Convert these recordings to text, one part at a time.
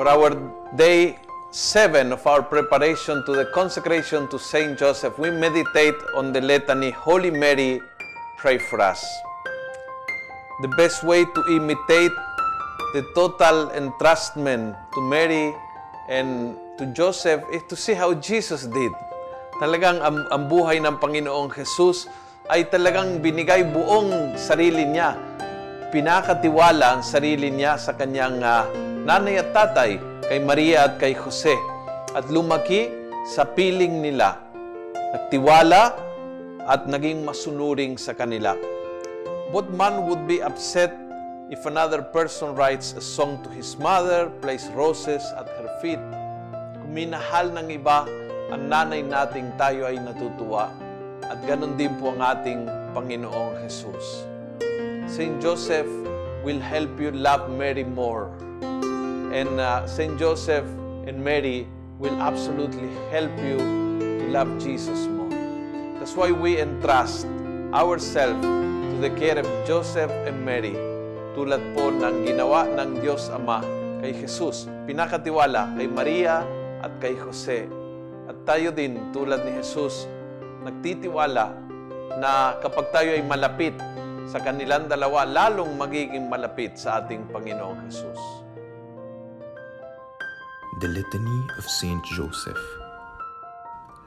for our day seven of our preparation to the consecration to Saint Joseph, we meditate on the litany Holy Mary, pray for us. The best way to imitate the total entrustment to Mary and to Joseph is to see how Jesus did. Talagang ang, ang buhay ng Panginoong Jesus ay talagang binigay buong sarili niya. Pinakatiwala ang sarili niya sa kanyang ah, nanay at tatay, kay Maria at kay Jose. At lumaki sa piling nila. Nagtiwala at naging masunuring sa kanila. What man would be upset if another person writes a song to his mother, plays roses at her feet? Kung minahal ng iba ang nanay nating tayo ay natutuwa at ganun din po ang ating Panginoong Jesus. Saint Joseph will help you love Mary more. And uh, Saint Joseph and Mary will absolutely help you to love Jesus more. That's why we entrust ourselves to the care of Joseph and Mary tulad po ng ginawa ng Diyos Ama kay Jesus. Pinakatiwala kay Maria at kay Jose. At tayo din, tulad ni Jesus, nagtitiwala na kapag tayo ay malapit sa kanilang dalawa, lalong magiging malapit sa ating Panginoong Jesus. The Litany of Saint Joseph.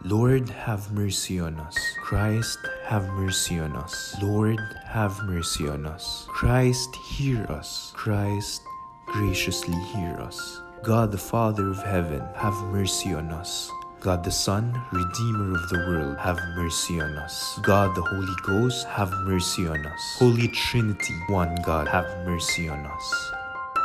Lord, have mercy on us. Christ, have mercy on us. Lord, have mercy on us. Christ, hear us. Christ, graciously hear us. God the Father of heaven, have mercy on us. God the Son, Redeemer of the world, have mercy on us. God the Holy Ghost, have mercy on us. Holy Trinity, one God, have mercy on us.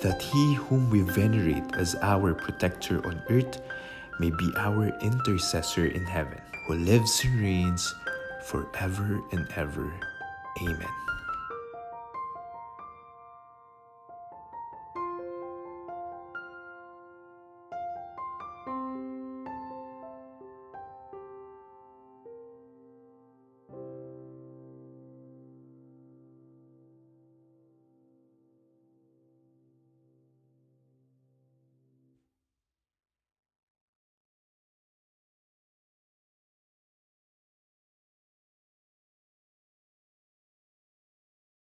that he whom we venerate as our protector on earth may be our intercessor in heaven, who lives and reigns forever and ever. Amen.